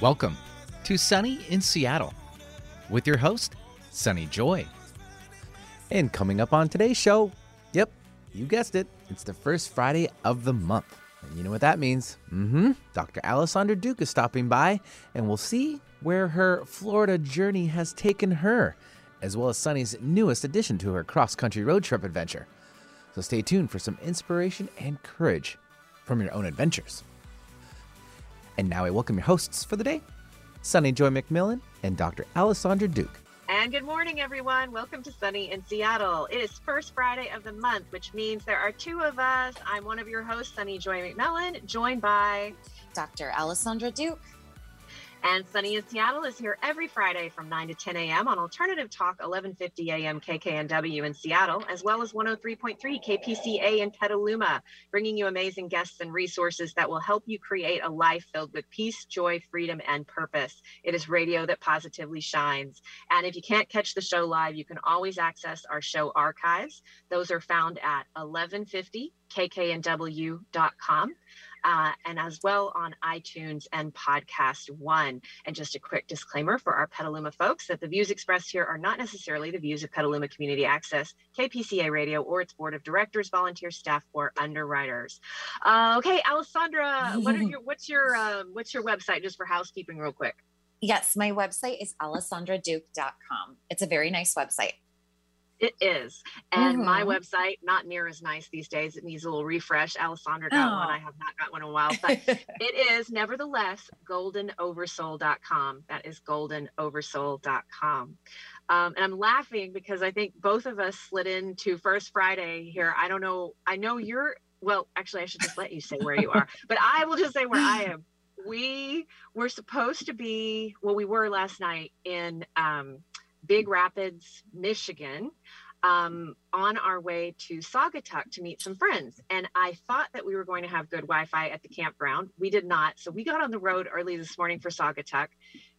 Welcome to Sunny in Seattle with your host, Sunny Joy. And coming up on today's show, yep, you guessed it, it's the first Friday of the month. And you know what that means? Mm hmm. Dr. Alessandra Duke is stopping by, and we'll see where her Florida journey has taken her, as well as Sunny's newest addition to her cross country road trip adventure. So stay tuned for some inspiration and courage from your own adventures. And now I welcome your hosts for the day, Sunny Joy McMillan and Dr. Alessandra Duke. And good morning, everyone. Welcome to Sunny in Seattle. It is first Friday of the month, which means there are two of us. I'm one of your hosts, Sunny Joy McMillan, joined by Dr. Alessandra Duke. And Sunny in Seattle is here every Friday from 9 to 10 a.m. on Alternative Talk 1150 a.m. KKNW in Seattle, as well as 103.3 KPCA in Petaluma, bringing you amazing guests and resources that will help you create a life filled with peace, joy, freedom, and purpose. It is radio that positively shines. And if you can't catch the show live, you can always access our show archives. Those are found at 1150 kknw.com uh, and as well on iTunes and Podcast One. And just a quick disclaimer for our Petaluma folks that the views expressed here are not necessarily the views of Petaluma Community Access, KPCA Radio, or its board of directors, volunteer staff, or underwriters. Uh, okay, Alessandra, what are your what's your um, what's your website just for housekeeping, real quick? Yes, my website is alessandraduke.com. It's a very nice website. It is. And mm-hmm. my website, not near as nice these days. It needs a little refresh. Alessandra got oh. one. I have not got one in a while, but it is nevertheless goldenoversoul.com. That is goldenoversoul.com. Um, and I'm laughing because I think both of us slid into First Friday here. I don't know. I know you're, well, actually, I should just let you say where you are, but I will just say where I am. We were supposed to be, well, we were last night in, um, Big Rapids, Michigan, um, on our way to Saugatuck to meet some friends. And I thought that we were going to have good Wi Fi at the campground. We did not. So we got on the road early this morning for Saugatuck.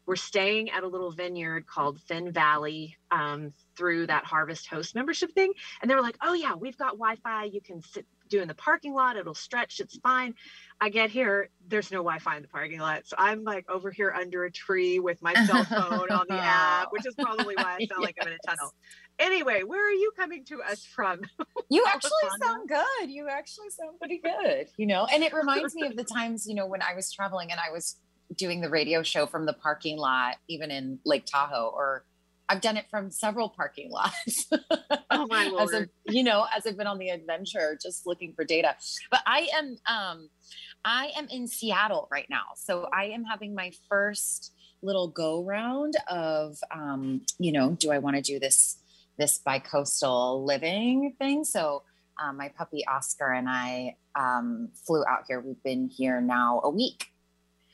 We're staying at a little vineyard called Fenn Valley um, through that Harvest Host membership thing. And they were like, oh, yeah, we've got Wi Fi. You can sit, do in the parking lot. It'll stretch. It's fine. I get here, there's no Wi-Fi in the parking lot, so I'm like over here under a tree with my cell phone on the app, which is probably why I sound yes. like I'm in a tunnel. Anyway, where are you coming to us from? You actually sound good. You actually sound pretty good. You know, and it reminds me of the times you know when I was traveling and I was doing the radio show from the parking lot, even in Lake Tahoe or I've done it from several parking lots. oh my lord! as you know, as I've been on the adventure, just looking for data. But I am, um, I am in Seattle right now, so I am having my first little go round of, um, you know, do I want to do this this bi-coastal living thing? So um, my puppy Oscar and I um, flew out here. We've been here now a week.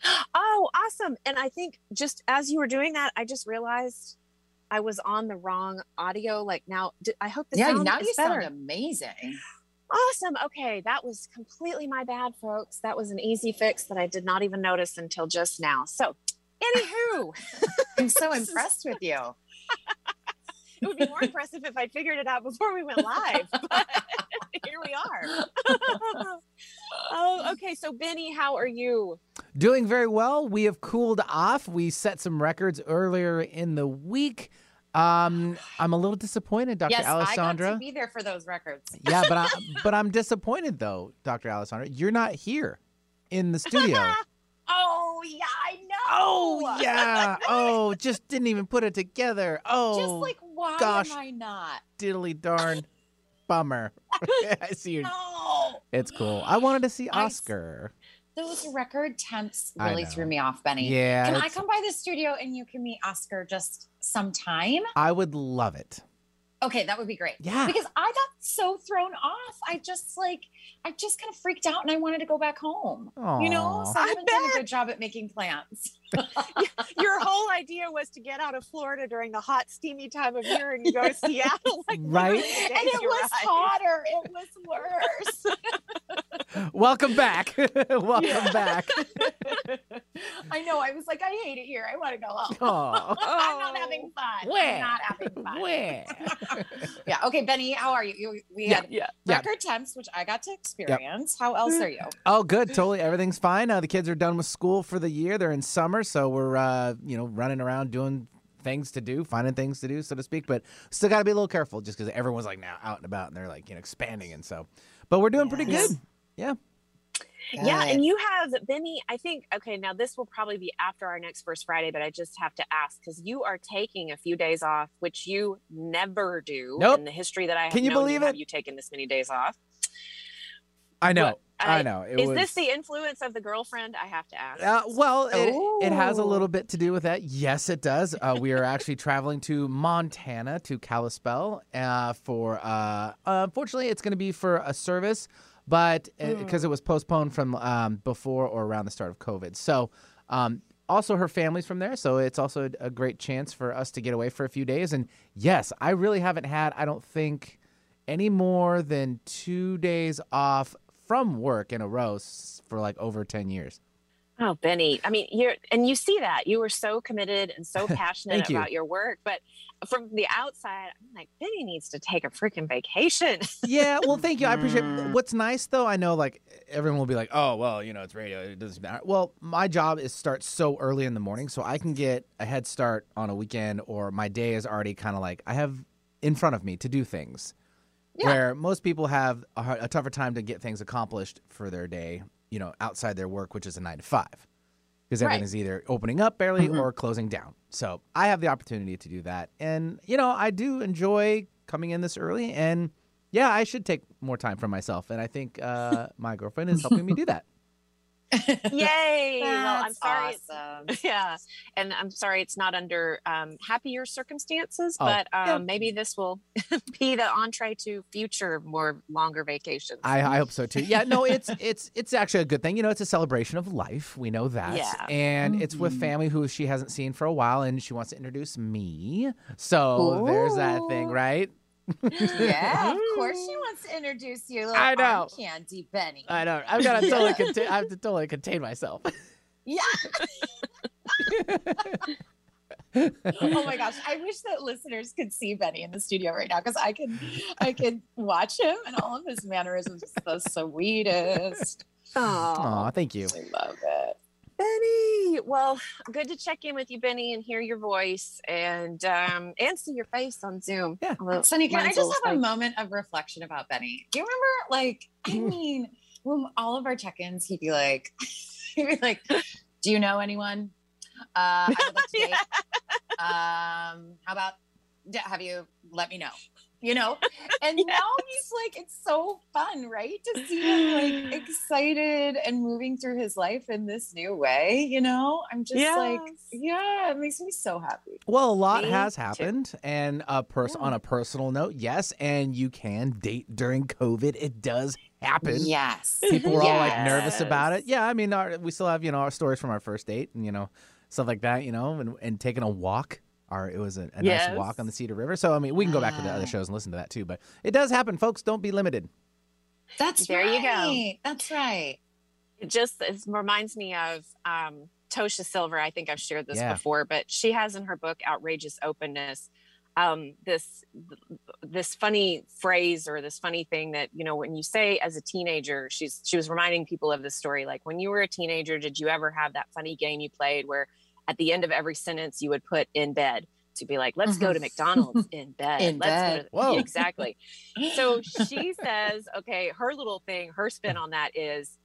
Oh, awesome! And I think just as you were doing that, I just realized I was on the wrong audio. Like now, I hope the yeah, sound now you better. sound amazing. Awesome. Okay, that was completely my bad, folks. That was an easy fix that I did not even notice until just now. So, anywho, I'm so impressed with you. it would be more impressive if I figured it out before we went live. But here we are. oh, okay. So, Benny, how are you? Doing very well. We have cooled off. We set some records earlier in the week. Um, I'm a little disappointed, Dr. Yes, Alessandra. I got to be there for those records. yeah, but I, but I'm disappointed though, Dr. Alessandra. You're not here in the studio. oh yeah, I know. Oh yeah. oh, just didn't even put it together. Oh, just like why gosh, am I not? Diddly darn, bummer. I see you. No. It's cool. I wanted to see Oscar. I, those record temps really threw me off, Benny. Yeah. Can I come by the studio and you can meet Oscar just sometime? I would love it. Okay, that would be great. Yeah. Because I got so thrown off. I just like I just kind of freaked out and I wanted to go back home. Aww. You know, so I haven't done a good job at making plans. Your whole idea was to get out of Florida during the hot, steamy time of year and go to Seattle. Like right. And it was hotter. It was worse. Welcome back. Welcome back. I know. I was like, I hate it here. I want to go home. Aw. I'm not having fun. Where? I'm not having fun. Where? Yeah. Okay, Benny, how are you? you we Yeah. had Yeah. Yeah. record temps, which I got to experience. How else are you? Oh, good. Totally. Everything's fine. Uh, the kids are done with school for the year. They're in summer, so we're uh, you know running around doing things to do, finding things to do, so to speak. But still got to be a little careful, just because everyone's like now out and about and they're like you know expanding, and so. But we're doing pretty good. Yeah. Yeah, Good. and you have Benny. I think okay. Now this will probably be after our next first Friday, but I just have to ask because you are taking a few days off, which you never do Nope. in the history that I have. Can you believe Have it? Have you taken this many days off? I know. What? I I- know. It Is was, this the influence of the girlfriend? I have to ask. Uh, well, it, it has a little bit to do with that. Yes, it does. Uh, we are actually traveling to Montana to Kalispell uh, for. Uh, unfortunately, it's going to be for a service, but because it was postponed from um, before or around the start of COVID. So, um, also her family's from there, so it's also a great chance for us to get away for a few days. And yes, I really haven't had. I don't think any more than two days off from work in a row for like over 10 years. Oh, Benny. I mean, you're and you see that you were so committed and so passionate Thank you. about your work, but from the outside, I'm like, Benny needs to take a freaking vacation. Yeah, well, thank you. I appreciate. Mm. What's nice though, I know like everyone will be like, "Oh, well, you know, it's radio. It doesn't matter." Well, my job is start so early in the morning, so I can get a head start on a weekend, or my day is already kind of like I have in front of me to do things. Yeah. Where most people have a, har- a tougher time to get things accomplished for their day, you know, outside their work, which is a nine to five, because Right. everything is either opening up barely Mhm. or closing down. So I have the opportunity to do that, and you know, I do enjoy coming in this early and yeah, I should take more time for myself, and I think uh, my girlfriend is helping me do that. Yay! well, I'm sorry. awesome. Yeah, and I'm sorry it's not under um, happier circumstances, Oh, but um, yeah. maybe this will be the entree to future more longer vacations. I, I hope so too. Yeah, no, it's it's it's actually a good thing. You know, it's a celebration of life. We know that, Yeah. and it's with Mhm. family who she hasn't seen for a while, and she wants to introduce me. So there's that thing, right? Yeah, of course she wants to introduce you. Little I know. arm candy, Benny. I know. I've got to totally contain. I have to totally contain myself. yeah. oh my gosh, I wish that listeners could see Benny in the studio right now because I can, I can watch him and all of his mannerisms. The sweetest. Oh, thank you. I love it. Benny. Well, good to check in with you, Benny, and hear your voice and um, and see your face on Zoom. Yeah. Although Sunny, can I just have a moment of reflection about Benny? Do you remember, like, I mean, when all of our check-ins, he'd be like, he'd be like, "Do you know anyone? Uh, I would like to date. Um, how about have you let me know? You know?" And now he's like, it's so fun, right, to see him like excited and moving through his life in this new way. You know, I'm just like, yeah, it makes me so happy. Well, a lot Me has too. happened, and a pers- Yeah. on a personal note, yes, and you can date during COVID. It does happen. Yes. people were all like nervous about it. Yeah, I mean, our, we still have you know our stories from our first date and you know stuff like that. You know, and, and taking a walk. Our it was a, a Yes. nice walk on the Cedar River. So I mean, we can go back to the Ah. other shows and listen to that too. But it does happen, folks. Don't be limited. That's There you go. That's right. it just it reminds me of um, Tosha Silver. I think I've shared this Yeah. before, but she has in her book "Outrageous Openness" um, this this funny phrase or this funny thing that you know when you say as a teenager. She's she was reminding people of this story. Like when you were a teenager, did you ever have that funny game you played where at the end of every sentence you would put "in bed"? To be like, let's go to Mhm. McDonald's in bed. In let's Go bed. to, Whoa. exactly so she says, okay, her little thing, her spin on that is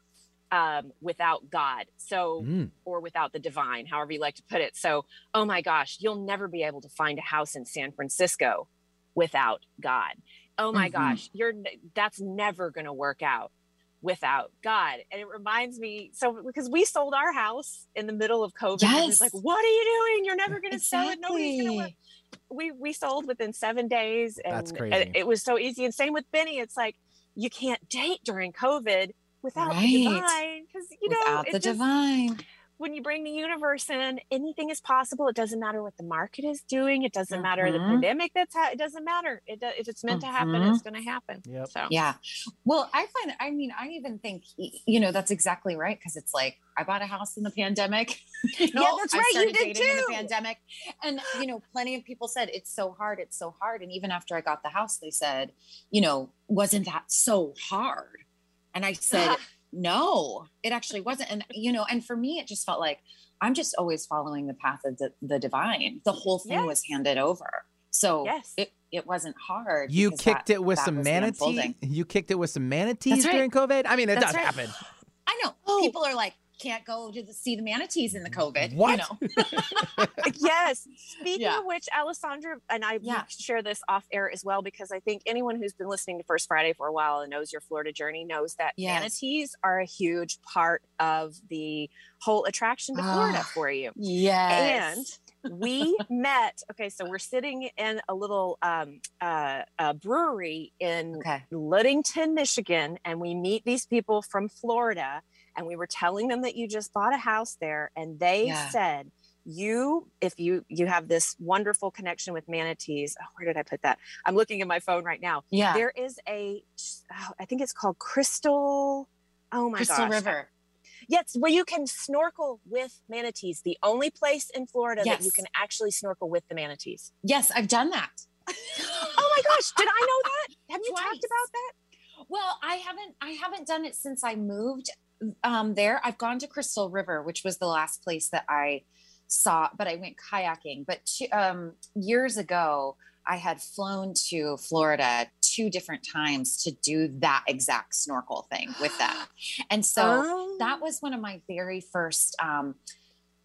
um, without God. So, Mm. or without the divine, however you like to put it. So, oh my gosh, you'll never be able to find a house in San Francisco without God. Oh my Mhm. gosh, you're that's never going to work out without God. And it reminds me, so because we sold our house in the middle of COVID, and Yes. like, what are you doing? You're never going to sell it. Nobody's to work we we sold within seven days and That's and crazy. it was so easy and same with benny it's like you can't date during covid without the divine because you know Without it the just- divine. When you bring the universe in, anything is possible. It doesn't matter what the market is doing. It doesn't mm-hmm. matter the mm-hmm. pandemic that's ha- it doesn't matter. It if it's meant mm-hmm. to happen, it's mm-hmm. going to happen. Yep. So yeah. Well, I find I mean I even think you know that's exactly right because it's like I bought a house in the pandemic. you know, yeah, that's right. You did too. In the pandemic, and you know, plenty of people said it's so hard. It's so hard. And even after I got the house, they said, you know, wasn't that so hard? And I said. no it actually wasn't and you know and for me it just felt like I'm just always following the path of the, the divine. The whole thing yes. was handed over. So yes. it, it wasn't hard. You kicked that, it with some manatees. You kicked it with some manatees right. during COVID. I mean, it That's does right. happen. I know. Oh. People are like, can't go to the, see the manatees in the COVID. What? You know? yes. Speaking yeah. of which, Alessandra and I yeah. share this off air as well because I think anyone who's been listening to First Friday for a while and knows your Florida journey knows that yes. manatees are a huge part of the whole attraction to Florida ah, for you. Yes. And we met. Okay, so we're sitting in a little um, uh, a brewery in okay. Ludington, Michigan, and we meet these people from Florida and we were telling them that you just bought a house there and they yeah. said you if you you have this wonderful connection with manatees oh, where did i put that i'm looking at my phone right now yeah there is a oh, I think it's called crystal oh my gosh. crystal gosh. river yes where you can snorkel with manatees the only place in florida yes. that you can actually snorkel with the manatees yes i've done that oh my gosh did i know that have you Twice. talked about that well i haven't i haven't done it since i moved um, there. I've gone to Crystal River, which was the last place that I saw, but I went kayaking. But two, um, years ago, I had flown to Florida two different times to do that exact snorkel thing with them. And so oh. that was one of my very first, um,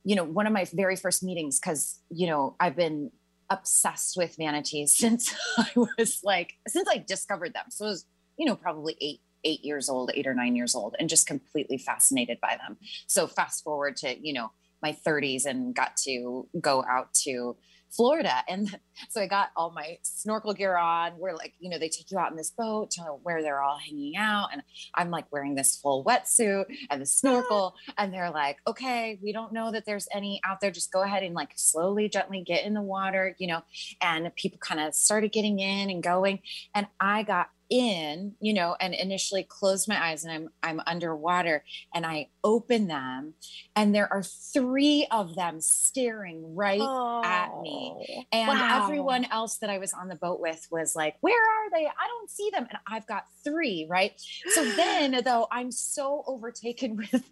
you know, one of my very first meetings because, you know, I've been obsessed with manatees since I was like, since I discovered them. So it was, you know, probably eight eight years old, eight or nine years old, and just completely fascinated by them. So fast forward to, you know, my 30s and got to go out to Florida. And so I got all my snorkel gear on We're like, you know, they take you out in this boat to where they're all hanging out. And I'm like wearing this full wetsuit and the snorkel. and they're like, okay, we don't know that there's any out there. Just go ahead and like slowly, gently get in the water, you know, and people kind of started getting in and going. And I got in, you know, and initially close my eyes and I'm I'm underwater and I open them and there are three of them staring right oh, at me. Oh, and wow. everyone else that I was on the boat with was like, "Where are they? I don't see them." And I've got 3, right? So then though I'm so overtaken with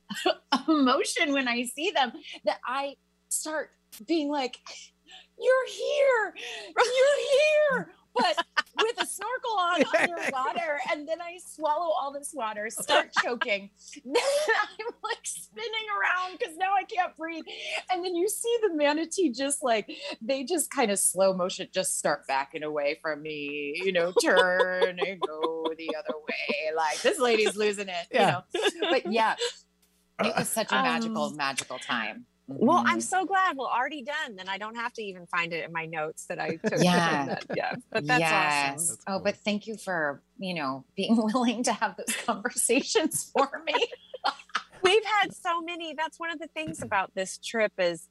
emotion when I see them that I start being like, "You're here. You're here." But with a snorkel on underwater. And then I swallow all this water, start choking. then I'm like spinning around because now I can't breathe. And then you see the manatee just like, they just kind of slow motion just start backing away from me, you know, turn and go the other way. Like this lady's losing it, yeah. you know. But yeah, it was such a magical, um, magical time. Well, I'm mm-hmm. so glad. Well, already done. Then I don't have to even find it in my notes that I took. Yeah. That, yeah. But that's yes. awesome. oh, but thank you for, you know, being willing to have those conversations for me. We've had so many. That's one of the things about this trip is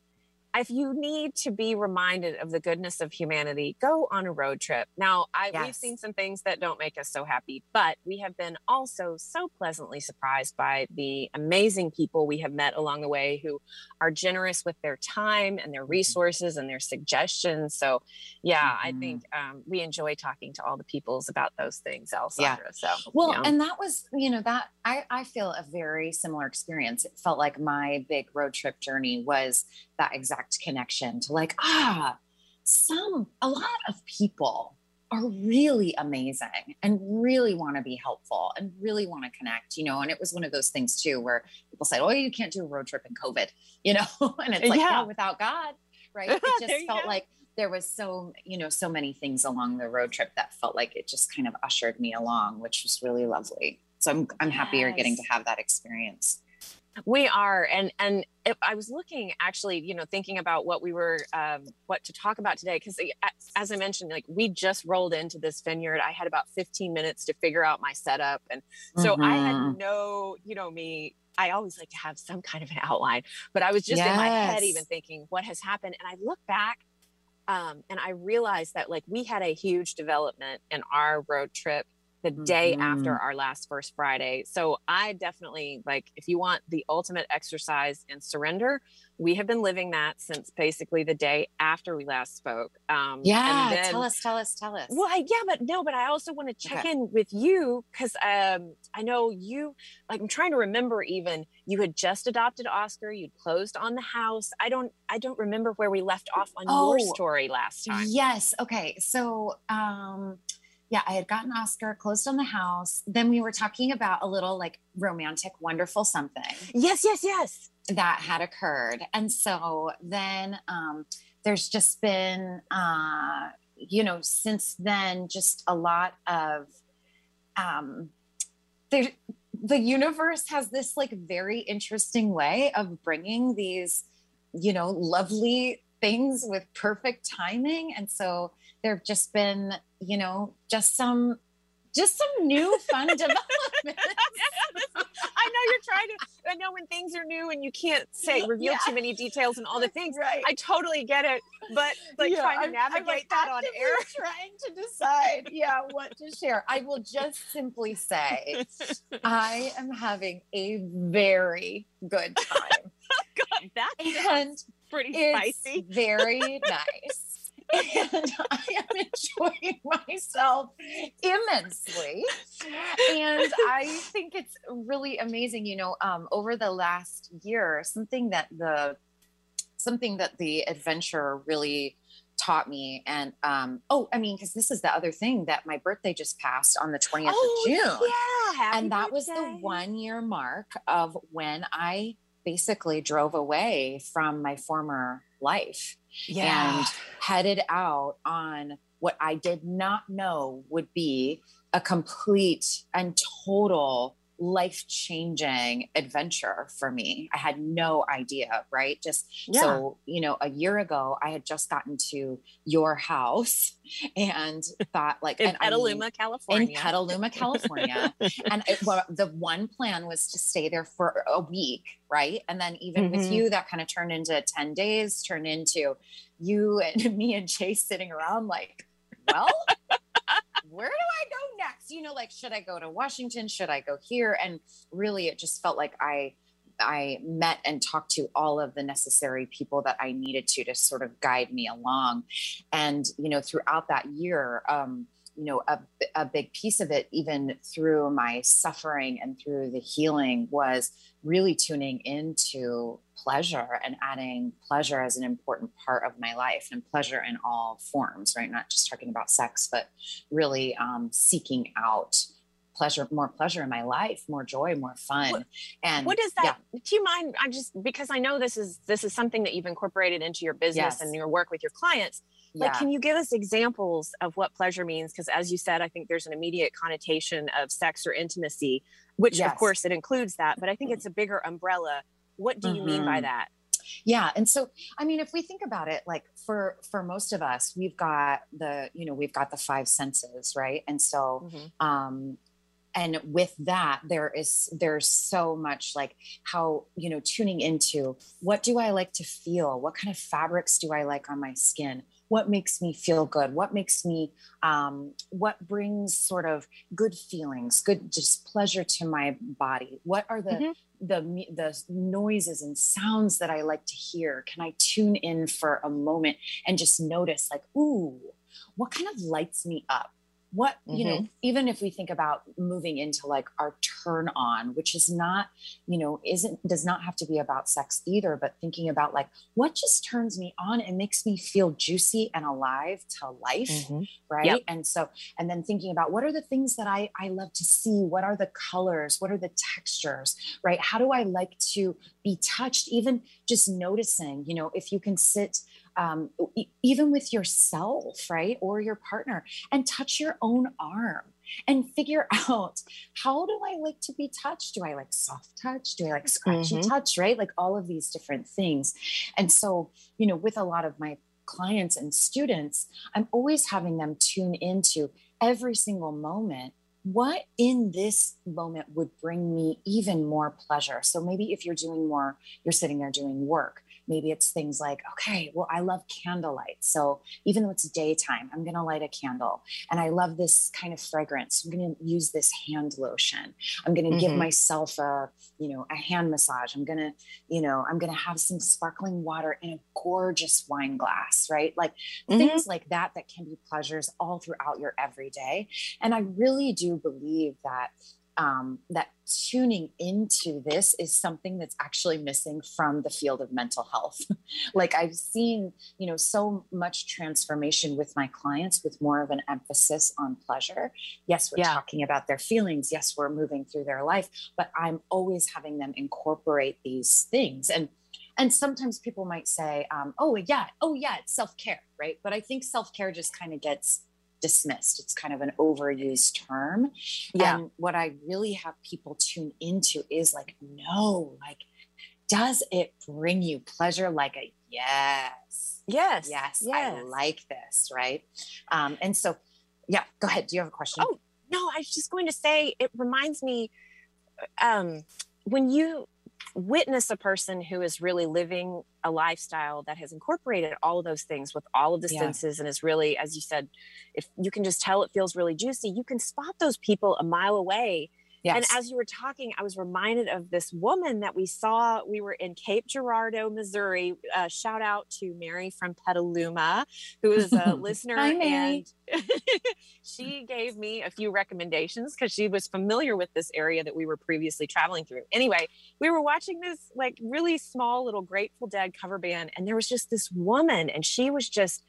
if you need to be reminded of the goodness of humanity, go on a road trip. Now, I, yes. we've seen some things that don't make us so happy, but we have been also so pleasantly surprised by the amazing people we have met along the way who are generous with their time and their mm-hmm. resources and their suggestions. So, yeah, mm-hmm. I think um, we enjoy talking to all the peoples about those things, Alessandra. Yeah. So, well, and that was, you know, that I, I feel a very similar experience. It felt like my big road trip journey was that exact connection to like, ah, some, a lot of people are really amazing and really want to be helpful and really want to connect, you know. And it was one of those things too where people said, Oh, you can't do a road trip in COVID, you know, and it's like, yeah, without God, right? It just felt like there was so, you know, so many things along the road trip that felt like it just kind of ushered me along, which was really lovely. So I'm I'm yes. happy you're getting to have that experience. We are, and and it, I was looking actually, you know, thinking about what we were, um, what to talk about today, because as I mentioned, like we just rolled into this vineyard. I had about 15 minutes to figure out my setup, and so mm-hmm. I had mm-hmm. no, you know, me I always like to have some kind of an outline, but I was just yes. in my head even thinking what has happened. And I look back um, and I realized that like we had a huge development in our road trip the day mm-hmm. after our last first Friday. So I definitely like if you want the ultimate exercise in surrender, we have been living that since basically the day after we last spoke. Um, yeah, then, tell us, tell us, tell us. Well, I, yeah, but no, but I also want to check okay. in with you because um, I know you. Like, I'm trying to remember. Even you had just adopted Oscar. You'd closed on the house. I don't. I don't remember where we left off on oh, your story last time. Yes. Okay. So. um yeah, I had gotten Oscar, closed on the house. Then we were talking about a little like romantic, wonderful something. Yes, yes, yes. That had occurred. And so then um, there's just been, uh, you know, since then, just a lot of, um, there, the universe has this like very interesting way of bringing these, you know, lovely things with perfect timing. And so there have just been, you know, just some just some new fun developments. I know you're trying to. I know when things are new and you can't say reveal yeah. too many details and all the things. Right. I totally get it, but like yeah, trying to I'm, navigate I'm like that on air, trying to decide, yeah, what to share. I will just simply say, I am having a very good time. God, that's and pretty spicy. Very nice and I am enjoying myself immensely. And I think it's really amazing. You know, um, over the last year, something that the something that the adventure really taught me and um oh i mean because this is the other thing that my birthday just passed on the 20th oh, of june yeah and that birthday. was the one year mark of when i basically drove away from my former life yeah. and headed out on what I did not know would be a complete and total life changing adventure for me. I had no idea, right? Just yeah. so, you know, a year ago, I had just gotten to your house and thought like in Petaluma, I mean, California. In Petaluma, California. and it, well, the one plan was to stay there for a week, right? And then even mm-hmm. with you, that kind of turned into 10 days, turned into you and me and Chase sitting around like, well, where do I go next? You know, like, should I go to Washington? Should I go here? And really, it just felt like I, I met and talked to all of the necessary people that I needed to to sort of guide me along. And, you know, throughout that year, um, you know, a, a big piece of it, even through my suffering and through the healing, was really tuning into pleasure and adding pleasure as an important part of my life and pleasure in all forms, right? Not just talking about sex, but really um, seeking out pleasure, more pleasure in my life, more joy, more fun. What, and what is that? Yeah. Do you mind? I just because I know this is this is something that you've incorporated into your business yes. and your work with your clients. Yeah. Like, can you give us examples of what pleasure means? Because as you said, I think there's an immediate connotation of sex or intimacy, which yes. of course it includes that, but I think it's a bigger umbrella what do you mm-hmm. mean by mm-hmm. that? yeah and so i mean if we think about it like for for most of us we've got the you know we've got the five senses right and so mm-hmm. um and with that there is there's so much like how you know tuning into what do i like to feel what kind of fabrics do i like on my skin what makes me feel good? What makes me um, what brings sort of good feelings good just pleasure to my body? What are the mm-hmm. the the noises and sounds that i like to hear? Can i tune in for a moment and just notice like ooh what kind of lights me up what mm-hmm. you know mm-hmm. even if we think about moving into like our turn on which is not you know isn't does not have to be about sex either but thinking about like what just turns me on and makes me feel juicy and alive to life mm-hmm. right yep. and so and then thinking about what are the things that i i love to see what are the colors what are the textures right how do i like to be touched even just noticing you know if you can sit um, e- even with yourself, right? Or your partner, and touch your own arm and figure out how do I like to be touched? Do I like soft touch? Do I like scratchy mm-hmm. touch? Right? Like all of these different things. And so, you know, with a lot of my clients and students, I'm always having them tune into every single moment what in this moment would bring me even more pleasure? So maybe if you're doing more, you're sitting there doing work. Maybe it's things like, okay, well, I love candlelight. So even though it's daytime, I'm going to light a candle. And I love this kind of fragrance. I'm going to use this hand lotion. I'm going to mm-hmm. give myself a, you know, a hand massage. I'm going to, you know, I'm going to have some sparkling water in a gorgeous wine glass, right? Like mm-hmm. things like that that can be pleasures all throughout your everyday. And I really do believe that um, that tuning into this is something that's actually missing from the field of mental health. like I've seen, you know, so much transformation with my clients with more of an emphasis on pleasure. Yes, we're yeah. talking about their feelings. Yes, we're moving through their life, but I'm always having them incorporate these things. And and sometimes people might say, um, "Oh yeah, oh yeah, it's self care, right?" But I think self care just kind of gets dismissed. It's kind of an overused term. Yeah. And what I really have people tune into is like, no, like, does it bring you pleasure? Like a yes. Yes. Yes. yes. I like this. Right. Um, and so, yeah, go ahead. Do you have a question? Oh, no, I was just going to say it reminds me um, when you witness a person who is really living a lifestyle that has incorporated all of those things with all of the yeah. senses and is really as you said if you can just tell it feels really juicy you can spot those people a mile away Yes. And as you were talking, I was reminded of this woman that we saw. We were in Cape Girardeau, Missouri. Uh, shout out to Mary from Petaluma, who is a listener. Hi, Mary. And she gave me a few recommendations because she was familiar with this area that we were previously traveling through. Anyway, we were watching this like really small little Grateful Dead cover band, and there was just this woman, and she was just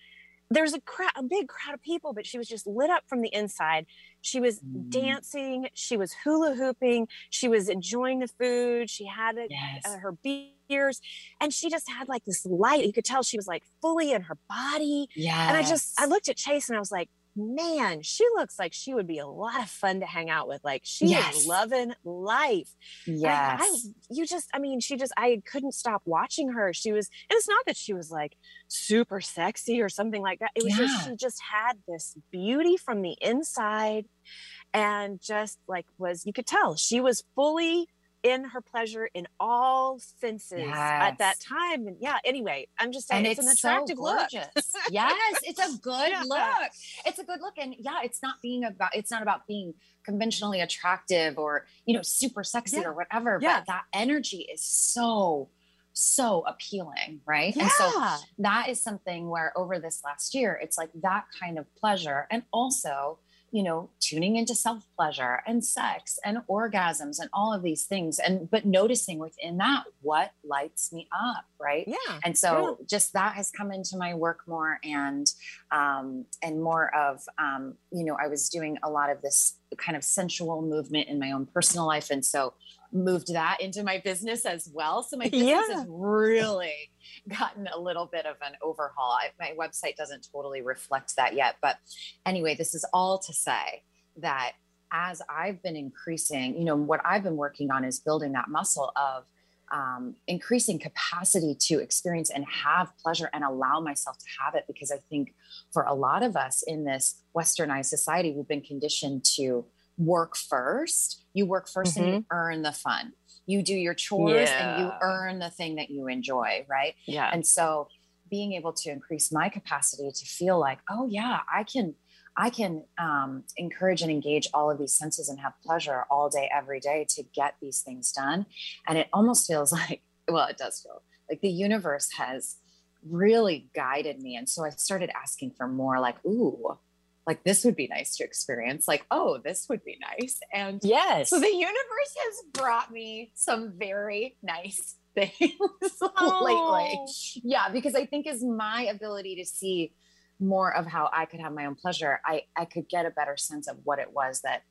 there's a crowd, a big crowd of people, but she was just lit up from the inside. She was mm. dancing, she was hula hooping, she was enjoying the food, she had it, yes. uh, her beers, and she just had like this light. You could tell she was like fully in her body. Yeah. And I just, I looked at Chase and I was like, man, she looks like she would be a lot of fun to hang out with. Like she yes. is loving life. Yes. I, I, you just, I mean, she just, I couldn't stop watching her. She was, and it's not that she was like super sexy or something like that. It was yeah. just, she just had this beauty from the inside and just like was, you could tell she was fully in her pleasure in all senses yes. at that time. And yeah, anyway, I'm just saying it's, it's, an attractive so look. yes, it's a good yeah. look. It's a good look. And yeah, it's not being about it's not about being conventionally attractive or you know, super sexy yeah. or whatever. Yeah. But that energy is so so appealing, right? Yeah. And so that is something where over this last year, it's like that kind of pleasure. And also you know tuning into self pleasure and sex and orgasms and all of these things and but noticing within that what lights me up right yeah and so yeah. just that has come into my work more and um and more of um you know i was doing a lot of this kind of sensual movement in my own personal life and so moved that into my business as well. So my business yeah. has really gotten a little bit of an overhaul. I, my website doesn't totally reflect that yet. But anyway, this is all to say that as I've been increasing, you know, what I've been working on is building that muscle of um, increasing capacity to experience and have pleasure and allow myself to have it. Because I think for a lot of us in this westernized society, we've been conditioned to work first. You work 1st mm-hmm. and you mm-hmm. earn the fun. You do your chores yeah. and you earn the thing that you enjoy, right? Yeah. And so being able to increase my capacity to feel like, oh yeah, I can I can um, encourage and engage all of these senses and have pleasure all day, every day to get these things done. And it almost feels like, well, it does feel like the universe has really guided me. And so I started asking for more like, ooh, like this would be nice to experience like oh this would be nice. And yes. so the universe has brought me some very nice things oh. lately yeah because i think is my ability to see more of how i could have my own pleasure i i could get a better sense of what it was that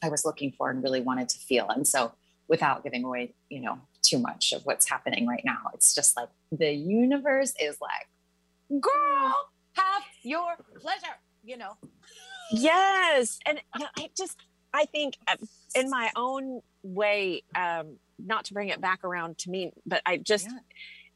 i was looking for and really wanted to feel. And so without giving away you know too much of what's happening right now it's just like the universe is like girl have your pleasure you know. Yes, and I just I think uh, in my own way, um, not to bring it back around to me, but I just yeah.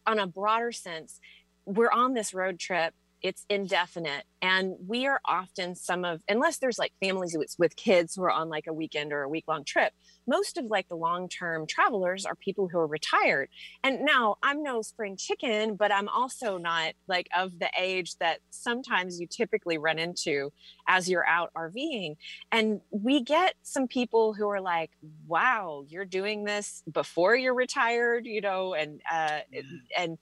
on a broader sense, we're on this road trip it's indefinite. And we are often some of unless there's like families with, with kids who are on like a weekend or a week long trip most of like the long term travelers are people who are retired. And now i'm no spring chicken but i'm also not like of the age that sometimes you typically run into as you're out rving. And we get some people who are like wow you're doing this before you're retired you know and uh and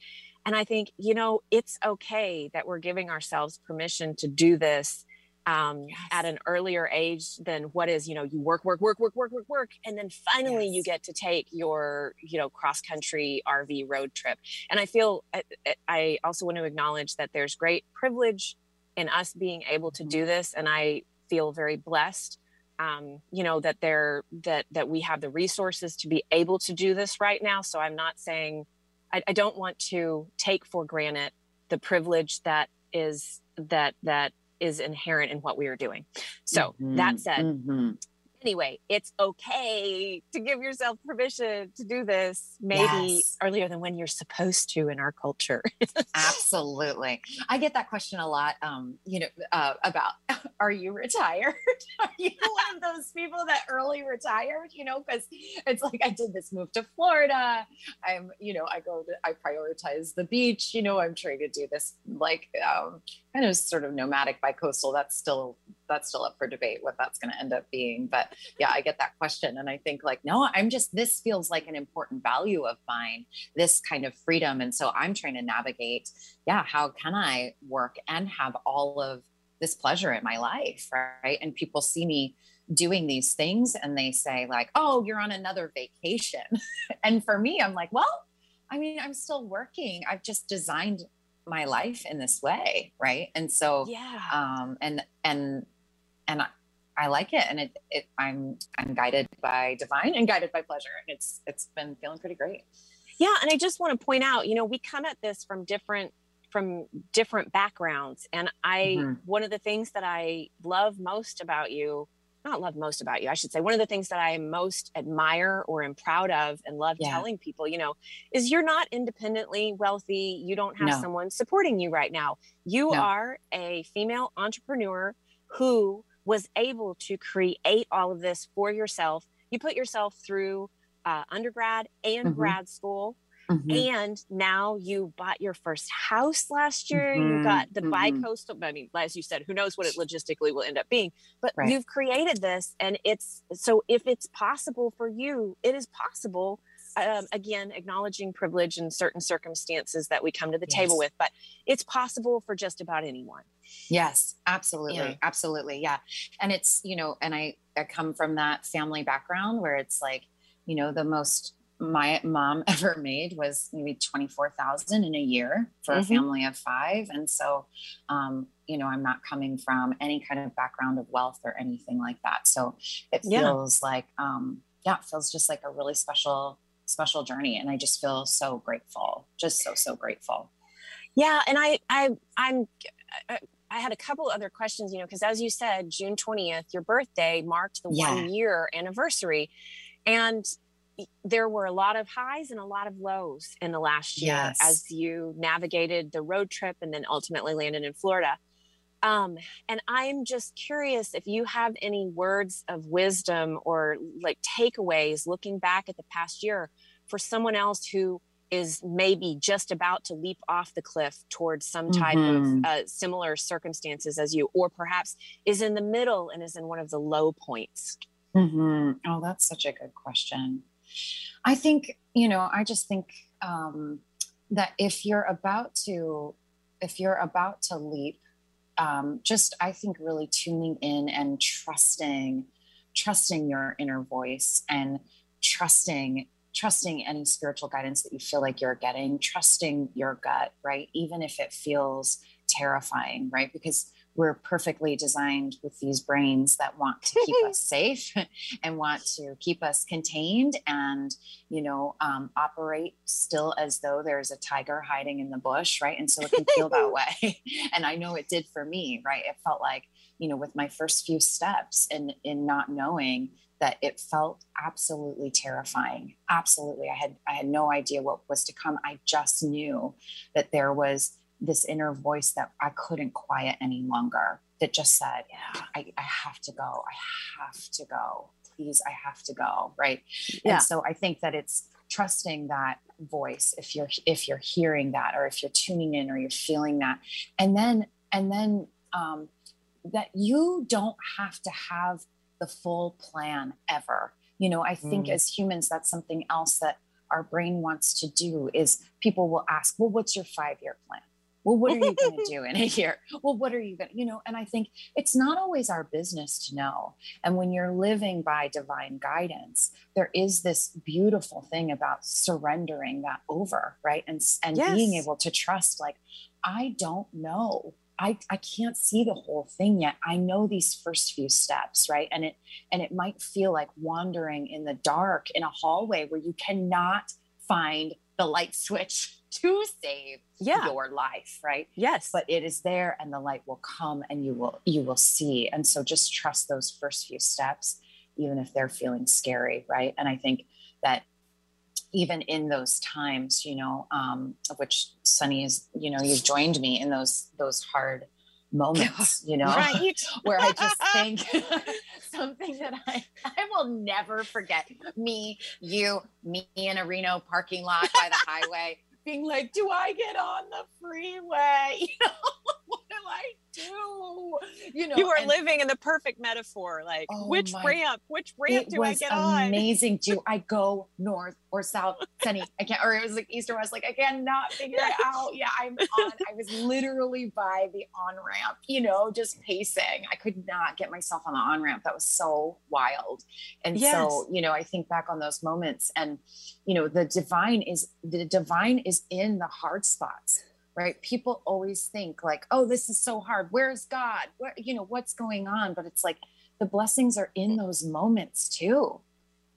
and I think, you know, it's okay that we're giving ourselves permission to do this um, yes. at an earlier age than what is, you know, you work, work, work, work, work, work, work. And then finally yes. you get to take your, you know, cross country RV road trip. And I feel, I, I also want to acknowledge that there's great privilege in us being able to do this. And I feel very blessed um, you know that they're that that we have the resources to be able to do this right now so i'm not saying I, I don't want to take for granted the privilege that is that that is inherent in what we are doing. So mm-hmm. that said, mm-hmm anyway, it's okay to give yourself permission to do this maybe yes. earlier than when you're supposed to in our culture. Absolutely. I get that question a lot, um, you know, uh, about are you retired? are you one of those people that early retired, you know, because it's like I did this move to Florida. I'm, you know, I go to, I prioritize the beach, you know, I'm trying to do this like um, kind of sort of nomadic bi-coastal That's still that's still up for debate what that's going to end up being. But yeah, I get that question. And I think like, no, I'm just, this feels like an important value of mine, this kind of freedom. And so I'm trying to navigate, yeah, how can I work and have all of this pleasure in my life, right? And people see me doing these things and they say like, oh, you're on another vacation. and for me, I'm like, well, I mean, I'm still working. I've just designed my life in this way right and so yeah um and and and I, I like it and it, it I'm I'm guided by divine and guided by pleasure and it's it's been feeling pretty great. Yeah, and I just want to point out, you know, we come at this from different from different backgrounds and I mm-hmm. one of the things that I love most about you not love most about you, I should say, one of the things that I most admire or am proud of and love yeah. telling people, you know, is you're not independently wealthy. You don't have no. someone supporting you right now. You no. are a female entrepreneur who was able to create all of this for yourself. You put yourself through uh, undergrad and mm-hmm. grad school. Mm-hmm. And now you bought your first house last year. Mm-hmm. You got the mm-hmm. bi-coastal. I mean, as you said, who knows what it logistically will end up being? But right. you've created this, and it's so if it's possible for you, it is possible. Um, again, acknowledging privilege in certain circumstances that we come to the yes. table with, but it's possible for just about anyone. Yes, absolutely. Yeah. Absolutely. Yeah. And it's, you know, and I, I come from that family background where it's like, you know, the most my mom ever made was maybe 24,000 in a year for mm-hmm. a family of five. And so, um, you know, I'm not coming from any kind of background of wealth or anything like that. So it feels yeah. like, um, yeah, it feels just like a really special, special journey. And I just feel so grateful, just so, so grateful. Yeah. And I, I, I'm, I, I had a couple other questions, you know, because as you said, June 20th, your birthday marked the yeah. one year anniversary. And there were a lot of highs and a lot of lows in the last year yes. as you navigated the road trip and then ultimately landed in Florida. Um, and I'm just curious if you have any words of wisdom or like takeaways looking back at the past year for someone else who is maybe just about to leap off the cliff towards some type mm-hmm. of uh, similar circumstances as you, or perhaps is in the middle and is in one of the low points? Mm-hmm. Oh, that's such a good question. I think, you know, I just think um, that if you're about to, if you're about to leap, um, just I think really tuning in and trusting, trusting your inner voice and trusting trusting any spiritual guidance that you feel like you're getting, trusting your gut, right? Even if it feels terrifying, right? Because we're perfectly designed with these brains that want to keep us safe and want to keep us contained and you know um, operate still as though there's a tiger hiding in the bush right? And so it can feel that way. And i know it did for me right? It felt like you know with my first few steps in in not knowing that it felt absolutely terrifying. Absolutely. I had i had no idea what was to come. I just knew that there was this inner voice that I couldn't quiet any longer that just said, yeah, I, I have to go. I have to go. Please, I have to go. Right. Yeah. And so I think that it's trusting that voice if you're if you're hearing that or if you're tuning in or you're feeling that. And then and then um that you don't have to have the full plan ever. You know, I think mm. as humans, that's something else that our brain wants to do is people will ask, well, what's your five year plan? Well, what are you going to do in a year? Well, what are you going to, you know? And I think it's not always our business to know. And when you're living by divine guidance, there is this beautiful thing about surrendering that over, right? And, and yes. being able to trust, like, I don't know I, I can't see the whole thing yet. I know these first few steps, right? And it and it might feel like wandering in the dark in a hallway where you cannot find the light switch to save yeah. your life, right? Yes. But it is there and the light will come and you will you will see. And so just trust those first few steps, even if they're feeling scary, right? And I think that even in those times, you know, um, of which Sunny is, you know, you've joined me in those those hard moments, you know, right. where I just think something that I I will never forget. Me, you, me in a Reno parking lot by the highway, being like, "Do I get on the freeway?" You know, what do I do? You know, you are and, living in the perfect metaphor. Like, oh which my, ramp? Which ramp do I get on? Amazing. Do I go north or south? Sunny, I can't. Or it was like east or west. Like I cannot figure it out. Yeah, I'm on. I was literally by the on ramp. You know, just pacing. I could not get myself on the on ramp. That was so wild. And yes. so, you know, I think back on those moments, and you know, the divine is the divine is in the hard spots right? People always think like oh this is so hard. Where's god? Where you know what's going on? But it's like the blessings are in those moments too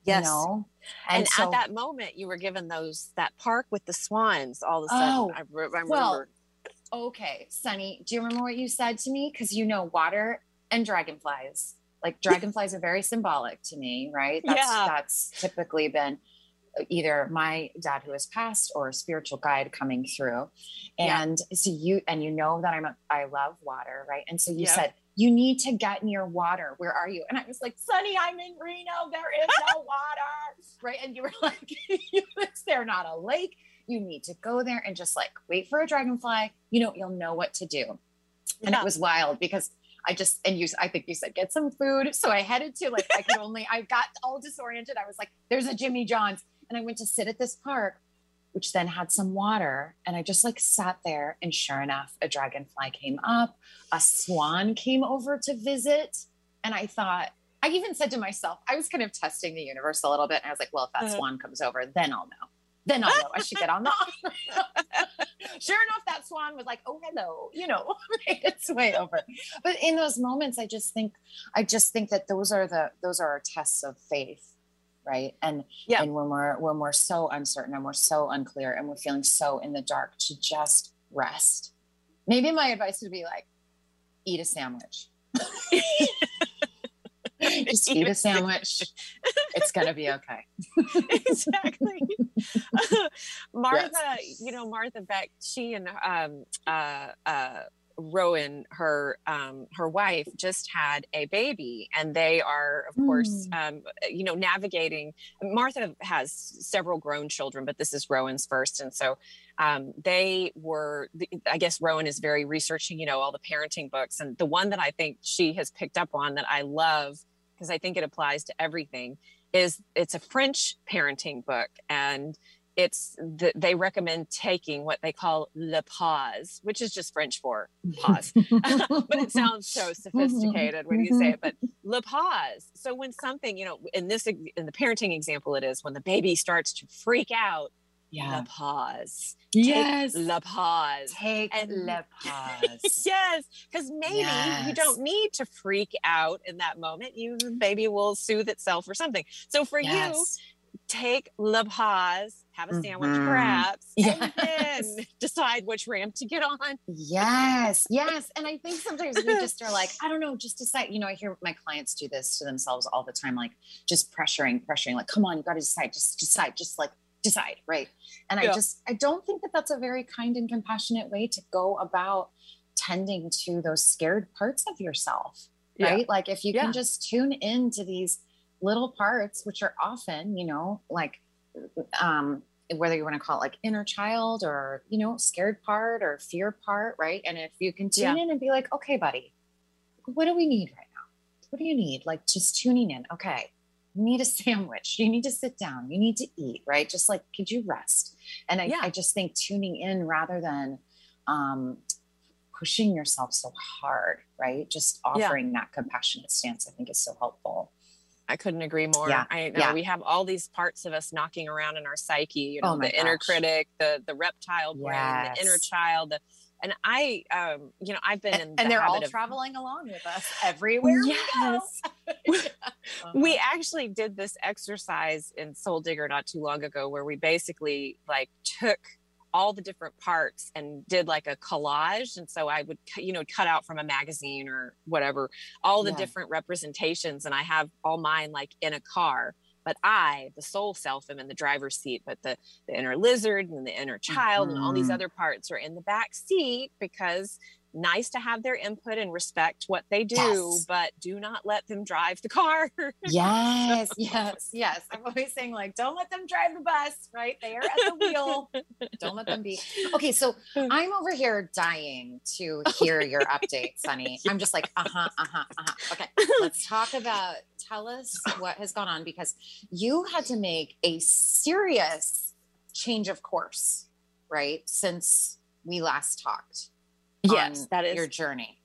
yes. you know? And, and so, at that moment you were given those that park with the swans all of a sudden. Oh, I, re- I remember. well, okay sunny do you remember what you said to me? Because you know water and dragonflies like dragonflies are very symbolic to me right? That's yeah. that's typically been either my dad who has passed or a spiritual guide coming through. And yeah. so you and you know that i'm a, i love water right? And so you yeah. said you need to get near water. Where are you? And i was like sunny i'm in reno. There is no water. Right? And you were like they're not a lake. You need to go there and just like wait for a dragonfly. You know you'll know what to do. And it was wild because I just and you I think you said get some food. So I headed to like I could only I got all disoriented. I was like, there's a Jimmy John's and I went to sit at this park, which then had some water. And I just like sat there. And sure enough, a dragonfly came up, a swan came over to visit. And I thought, I even said to myself, I was kind of testing the universe a little bit. And I was like, well, if that uh-huh. swan comes over, then I'll know. Then I'll know I should get on the Sure enough, that swan was like, oh, hello, you know, made its way over. But in those moments, I just think, I just think that those are the, those are our tests of faith right? And yeah. and when we're when we're so uncertain and we're so unclear and we're feeling so in the dark to just rest maybe my advice would be like eat a sandwich. Just eat a sandwich. It's gonna be okay. Exactly. Martha yes. you know martha beck she and um uh uh Rowan, her um, her wife, just had a baby, and they are, of mm. course, um, you know, navigating. Martha has several grown children, but this is Rowan's first, and so um, they were. I guess Rowan is very researching, you know, all the parenting books, and the one that I think she has picked up on that I love because I think it applies to everything is it's a French parenting book, and it's the, they recommend taking what they call le pause, which is just French for pause, but it sounds so mm-hmm. sophisticated when you say it. But mm-hmm. le pause. So when something, you know, in this in the parenting example, it is when the baby starts to freak out. Yeah. La pause. Yes. Take la pause. Take and, la pause. yes. Because maybe yes. you don't need to freak out in that moment. You maybe will soothe itself or something. So for yes. you, take la pause have a sandwich mm-hmm. perhaps yes. and then decide which ramp to get on yes yes and i think sometimes we just are like i don't know just decide you know i hear my clients do this to themselves all the time like just pressuring pressuring like come on you got to decide just decide just like decide right and Yeah. i just i don't think that that's a very kind and compassionate way to go about tending to those scared parts of yourself Yeah. right like if you Yeah. can just tune into these little parts which are often you know like um whether you want to call it like inner child or you know scared part or fear part right? And if you can tune Yeah. in and be like okay buddy what do we need right now? What do you need? Like just tuning in. Okay you need a sandwich. You need to sit down. You need to eat right? Just like could you rest? And i, Yeah. I just think tuning in rather than um pushing yourself so hard right? Just Yeah. offering that compassionate stance i think is so helpful I couldn't agree more. Yeah, I know yeah. we have all these parts of us knocking around in our psyche, you know, Oh the inner critic, the the reptile brain, the inner child. The, and I, um, you know, I've been in and, the and they're all of traveling along with us everywhere Yes. we go we actually did this exercise in Soul Digger not too long ago where we basically like took all the different parts and did like a collage and so i would you know cut out from a magazine or whatever all the Yeah. different representations and i have all mine like in a car but i the soul self am in the driver's seat but the the inner lizard and the inner child and all these Mhm. other parts are in the back seat because nice to have their input and respect what they do Yes. but do not let them drive the car. Yes yes yes. I'm always saying like don't let them drive the bus right? They are at the wheel. Don't let them be. Okay so i'm over here dying to hear your update sunny. I'm just like uh-huh uh-huh uh-huh. Okay let's talk about tell us what has gone on because you had to make a serious change of course right since we last talked yes that is your journey.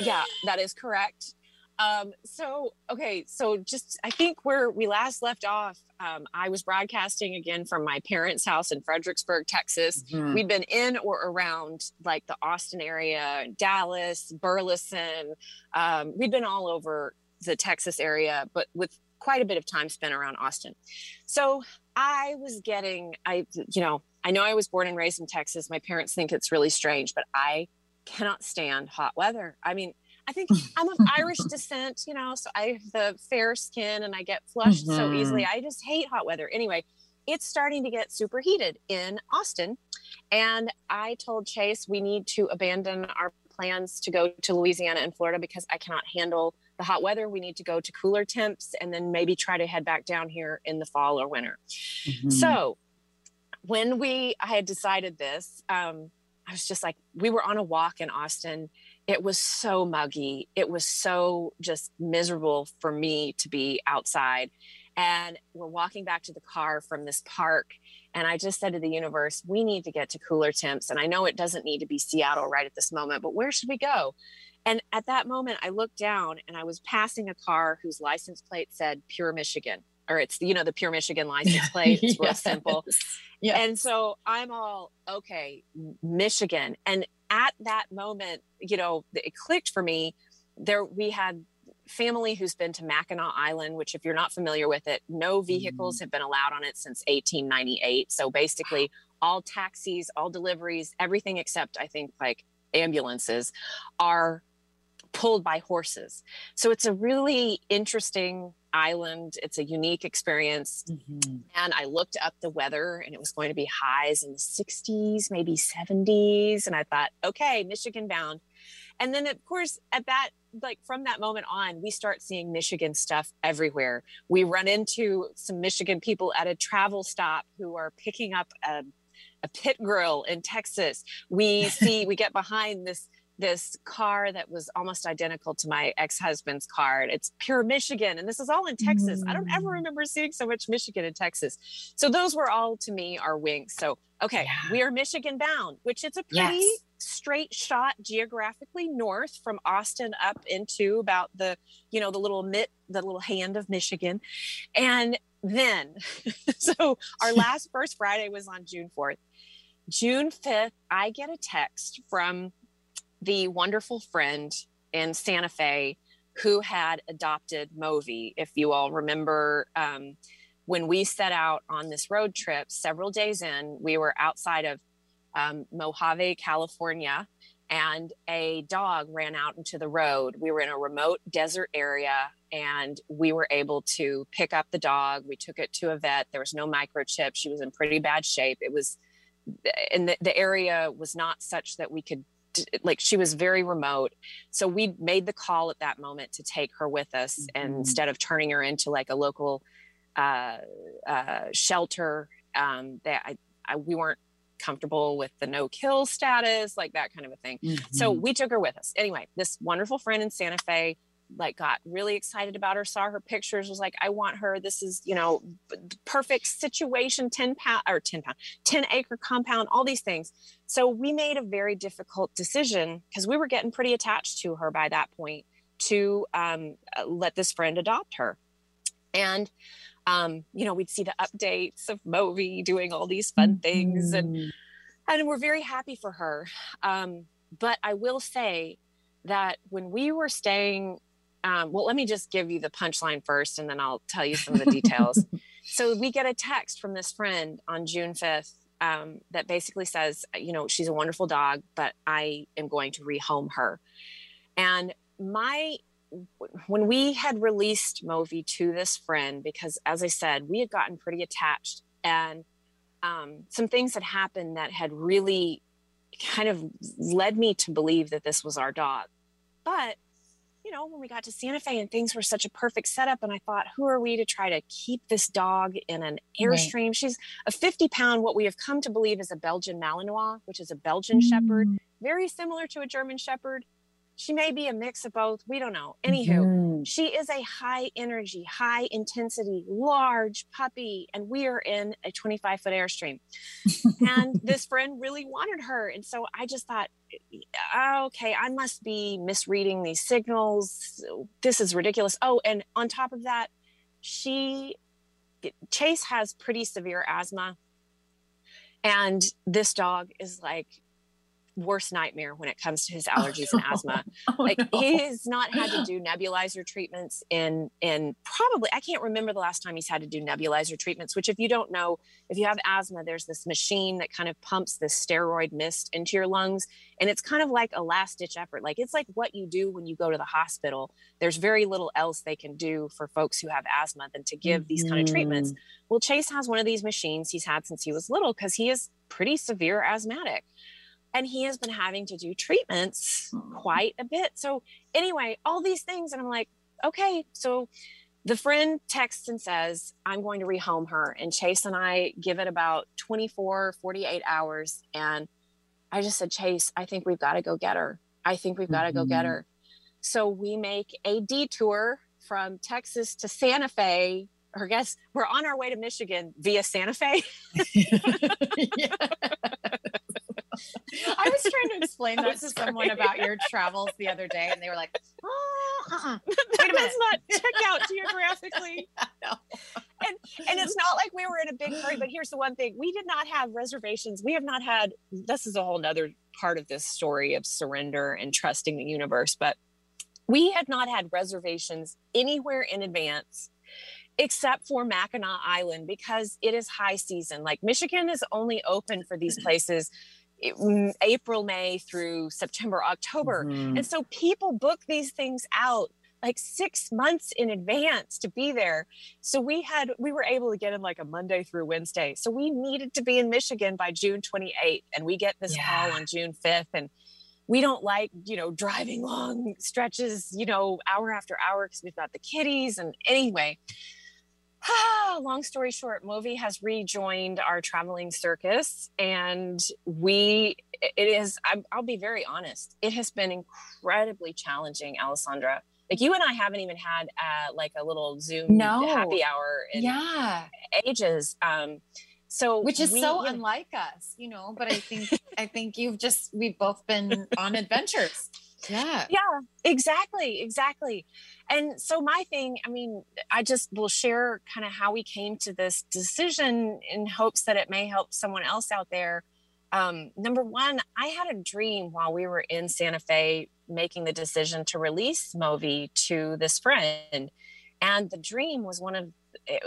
Yeah that is correct. Um so okay so just i think where we last left off um, i was broadcasting again from my parents house in fredericksburg texas. Mhm. we'd been in or around like the austin area dallas burleson um, we'd been all over the texas area but with quite a bit of time spent around austin. So i was getting i you know i know i was born and raised in texas. My parents think it's really strange but i cannot stand hot weather i mean I think I'm of Irish descent, you know, so I have the fair skin and I get flushed so Mhm. easily. I just hate hot weather. Anyway, it's starting to get super heated in Austin. And I told Chase we need to abandon our plans to go to Louisiana and Florida because I cannot handle the hot weather. We need to go to cooler temps and then maybe try to head back down here in the fall or winter. Mhm. So when we I had decided this, um, I was just like, we were on a walk in Austin. It was so muggy. It was so just miserable for me to be outside. And we're walking back to the car from this park. And I just said to the universe, we need to get to cooler temps. And I know it doesn't need to be Seattle right at this moment, but where should we go? And at that moment, I looked down and I was passing a car whose license plate said Pure Michigan, or it's, you know, the Pure Michigan license plate. It's real simple. yeah And so I'm all, okay, Michigan. And at that moment, you know, it clicked for me. There, we had family who's been to Mackinac Island, which, if you're not familiar with it, no vehicles mm. have been allowed on it since 1898. So basically, all taxis, all deliveries, everything except I think like ambulances are pulled by horses. So it's a really interesting island. It's a unique experience Mhm. and I looked up the weather and it was going to be highs in the 60s, maybe 70s. And I thought, okay, Michigan bound. And then, of course, at that, like from that moment on, we start seeing Michigan stuff everywhere. We run into some Michigan people at a travel stop who are picking up a, a pit grill in Texas. We see, we get behind this this car that was almost identical to my ex-husband's car. It's pure Michigan. And this is all in Texas. I don't ever Mm. remember seeing so much Michigan in Texas. So those were all to me our wings. So okay, Yeah. we are Michigan bound, which it's a pretty Yes. straight shot geographically north from Austin up into about the, you know, the little mitt, the little hand of Michigan. And then so our last first Friday was on June 4th. June 5th, I get a text from the wonderful friend in Santa Fe who had adopted Movi. If you all remember, um, when we set out on this road trip, several days in, we were outside of um, Mojave, California, and a dog ran out into the road. We were in a remote desert area, and we were able to pick up the dog. We took it to a vet. There was no microchip. She was in pretty bad shape. It was, and the, the area was not such that we could like she was very remote so we made the call at that moment to take her with us mm-hmm. and instead of turning her into like a local uh, uh, shelter um, that I, I, we weren't comfortable with the no kill status, like that kind of a thing. Mm-hmm. So we took her with us. Anyway, this wonderful friend in Santa Fe like got really excited about her saw her pictures was like i want her this is you know perfect situation 10 pound or 10 pound 10 acre compound all these things so we made a very difficult decision because we were getting pretty attached to her by that point to um, let this friend adopt her and um, you know, we'd see the updates of Movi doing all these fun things, and mm-hmm. and we're very happy for her. Um, but I will say that when we were staying, um, well, let me just give you the punchline first, and then I'll tell you some of the details. so we get a text from this friend on June fifth um, that basically says, you know, she's a wonderful dog, but I am going to rehome her. And my when we had released Movi to this friend, because as I said, we had gotten pretty attached and um, some things had happened that had really kind of led me to believe that this was our dog. But, you know, when we got to Santa Fe and things were such a perfect setup, and I thought, who are we to try to keep this dog in an airstream? Right. She's a 50 pound, what we have come to believe is a Belgian Malinois, which is a Belgian mm. Shepherd, very similar to a German Shepherd she may be a mix of both. We don't know. Anywho, mm-hmm. she is a high energy, high intensity, large puppy, and we are in a 25 foot airstream. and this friend really wanted her. And so I just thought, okay, I must be misreading these signals. This is ridiculous. Oh, and on top of that, she, Chase has pretty severe asthma. And this dog is like worst nightmare when it comes to his oh, allergies oh, and asthma. Oh, like no. he's not had to do nebulizer treatments in in probably I can't remember the last time he's had to do nebulizer treatments, which if you don't know, if you have asthma, there's this machine that kind of pumps this steroid mist into your lungs and it's kind of like a last ditch effort. Like it's like what you do when you go to the hospital. There's very little else they can do for folks who have asthma than to give mm-hmm. these kind of treatments. Mm-hmm. Well, Chase has one of these machines he's had since he was little because he is pretty severe asthmatic and he has been having to do treatments quite a bit. So, anyway, all these things. And I'm like, okay. So the friend texts and says, I'm going to rehome her. And Chase and I give it about 24, 48 hours. And I just said, Chase, I think we've got to go get her. I think we've got to mm-hmm. go get mm-hmm. her. So we make a detour from Texas to Santa Fe. Or guess we're on our way to Michigan via Santa Fe. I was trying to explain that to someone about your travels the other day, and they were like, oh, uh-uh. Wait a does not check out geographically. and and it's not like we were in a big hurry. But here's the one thing: we did not have reservations. We have not had. This is a whole nother part of this story of surrender and trusting the universe. But we had not had reservations anywhere in advance except for Mackinac Island because it is high season. Like Michigan is only open for these places Mm, April, May through September, October. Mm-hmm. And so people book these things out like six months in advance to be there. So we had, we were able to get in like a Monday through Wednesday. So we needed to be in Michigan by June 28th. And we get this yeah. call on June 5th. And we don't like, you know, driving long stretches, you know, hour after hour because we've got the kitties. And anyway, long story short, Movi has rejoined our traveling circus, and we it is. I'll be very honest. It has been incredibly challenging, Alessandra. Like you and I haven't even had uh, like a little Zoom no. happy hour in yeah. ages. Um, so which is we, so unlike us, you know. But I think I think you've just we've both been on adventures. Yeah. Yeah, exactly. Exactly. And so, my thing, I mean, I just will share kind of how we came to this decision in hopes that it may help someone else out there. Um, number one, I had a dream while we were in Santa Fe making the decision to release Movi to this friend. And the dream was one of, eh,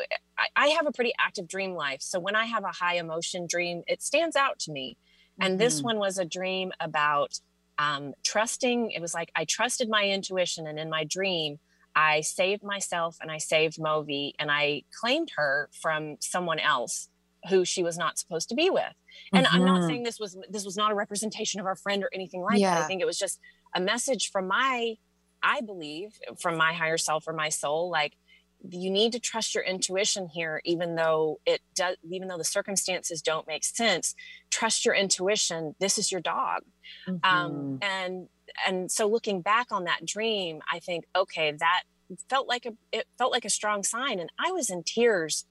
I have a pretty active dream life. So when I have a high emotion dream, it stands out to me. And mm-hmm. this one was a dream about um, trusting. It was like I trusted my intuition, and in my dream, I saved myself and I saved Movi and I claimed her from someone else who she was not supposed to be with. And mm-hmm. I'm not mm-hmm. saying this was this was not a representation of our friend or anything like yeah. that. I think it was just a message from my I believe from my higher self or my soul like you need to trust your intuition here even though it does even though the circumstances don't make sense trust your intuition this is your dog um, mm-hmm. um, and and so looking back on that dream i think okay that felt like a it felt like a strong sign and i was in tears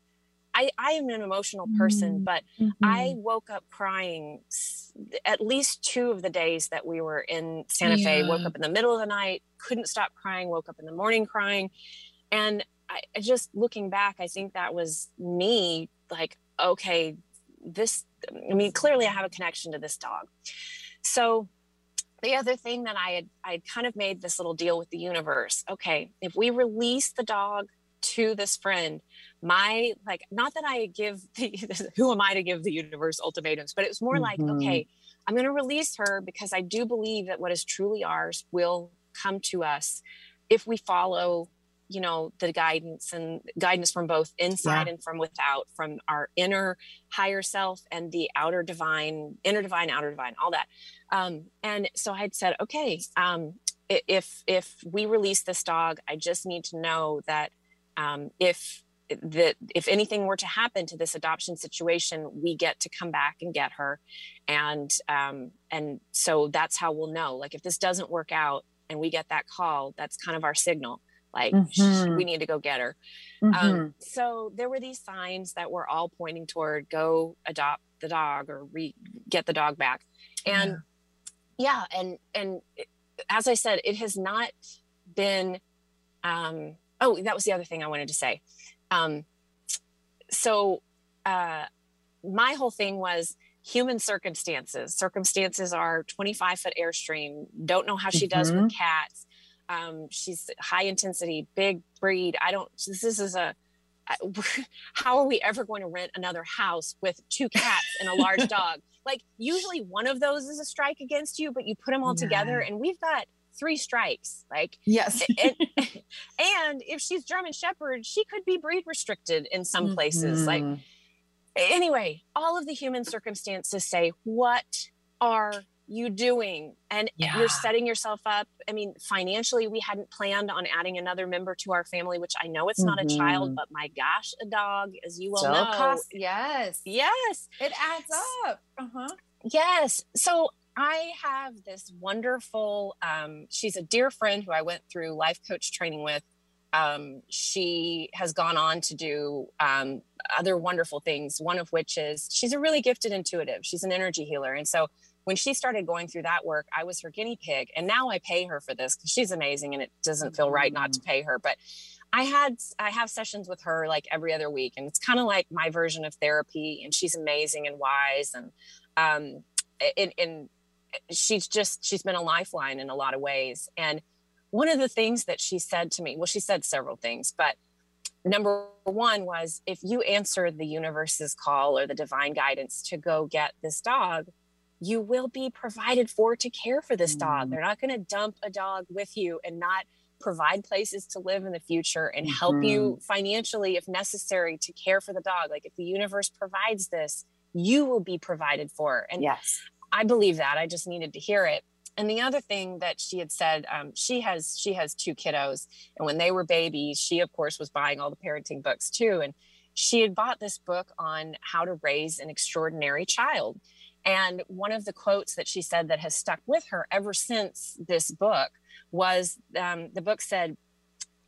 I, I am an emotional person, mm-hmm. but mm-hmm. I woke up crying at least two of the days that we were in Santa yeah. Fe. Woke up in the middle of the night, couldn't stop crying, woke up in the morning crying. And I, just looking back, I think that was me like, okay, this, I mean, clearly I have a connection to this dog. So the other thing that I had, I had kind of made this little deal with the universe. Okay, if we release the dog to this friend, my like not that i give the who am i to give the universe ultimatums but it was more mm-hmm. like okay i'm going to release her because i do believe that what is truly ours will come to us if we follow you know the guidance and guidance from both inside yeah. and from without from our inner higher self and the outer divine inner divine outer divine all that um, and so i'd said okay um, if if we release this dog i just need to know that um, if that if anything were to happen to this adoption situation, we get to come back and get her, and um, and so that's how we'll know. Like if this doesn't work out and we get that call, that's kind of our signal. Like mm-hmm. we need to go get her. Um, mm-hmm. Um, so there were these signs that were all pointing toward go adopt the dog or re- get the dog back, and yeah, yeah and and as I said, it has not been. Um, oh, that was the other thing I wanted to say. Um, so uh, my whole thing was human circumstances. Circumstances are 25 foot airstream. Don't know how she mm-hmm. does with mm-hmm. cats. Um, she's high intensity, big breed. I don't. This, this is a. How are we ever going to rent another house with two cats and a large dog? Like usually one of those is a strike against you, but you put them all yeah. together, and we've got three strikes. Like yes, and, and, if she's German Shepherd, she could be breed restricted in some mm-hmm. places. Like mm-hmm. anyway, all of the human circumstances say, "What are you doing?" And yeah. you're setting yourself up. I mean, financially, we hadn't planned on adding another member to our family, which I know it's mm-hmm. not a child, mm-hmm. but my gosh, a dog, as you well know, cost, yes, yes, it adds up. Uh huh. Yes. So I have this wonderful, um, she's a dear friend who I went through life coach training with. Um, she has gone on to do um, other wonderful things, one of which is she's a really gifted intuitive. She's an energy healer. And so when she started going through that work, I was her guinea pig. And now I pay her for this because she's amazing and it doesn't feel right not to mm-hmm. pay her. But I had I have sessions with her like every other week, and it's kind of like my version of therapy. And she's amazing and wise, and um, in, in she's just she's been a lifeline in a lot of ways and one of the things that she said to me well she said several things but number one was if you answer the universe's call or the divine guidance to go get this dog you will be provided for to care for this dog mm. they're not going to dump a dog with you and not provide places to live in the future and mm-hmm. help you mm-hmm. financially if necessary to care for the dog like if the universe provides this you will be provided for and yes I believe that. I just needed to hear it. And the other thing that she had said, um, she has she has two kiddos, and when they were babies, she of course was buying all the parenting books too. And she had bought this book on how to raise an extraordinary child. And one of the quotes that she said that has stuck with her ever since this book was um, the book said,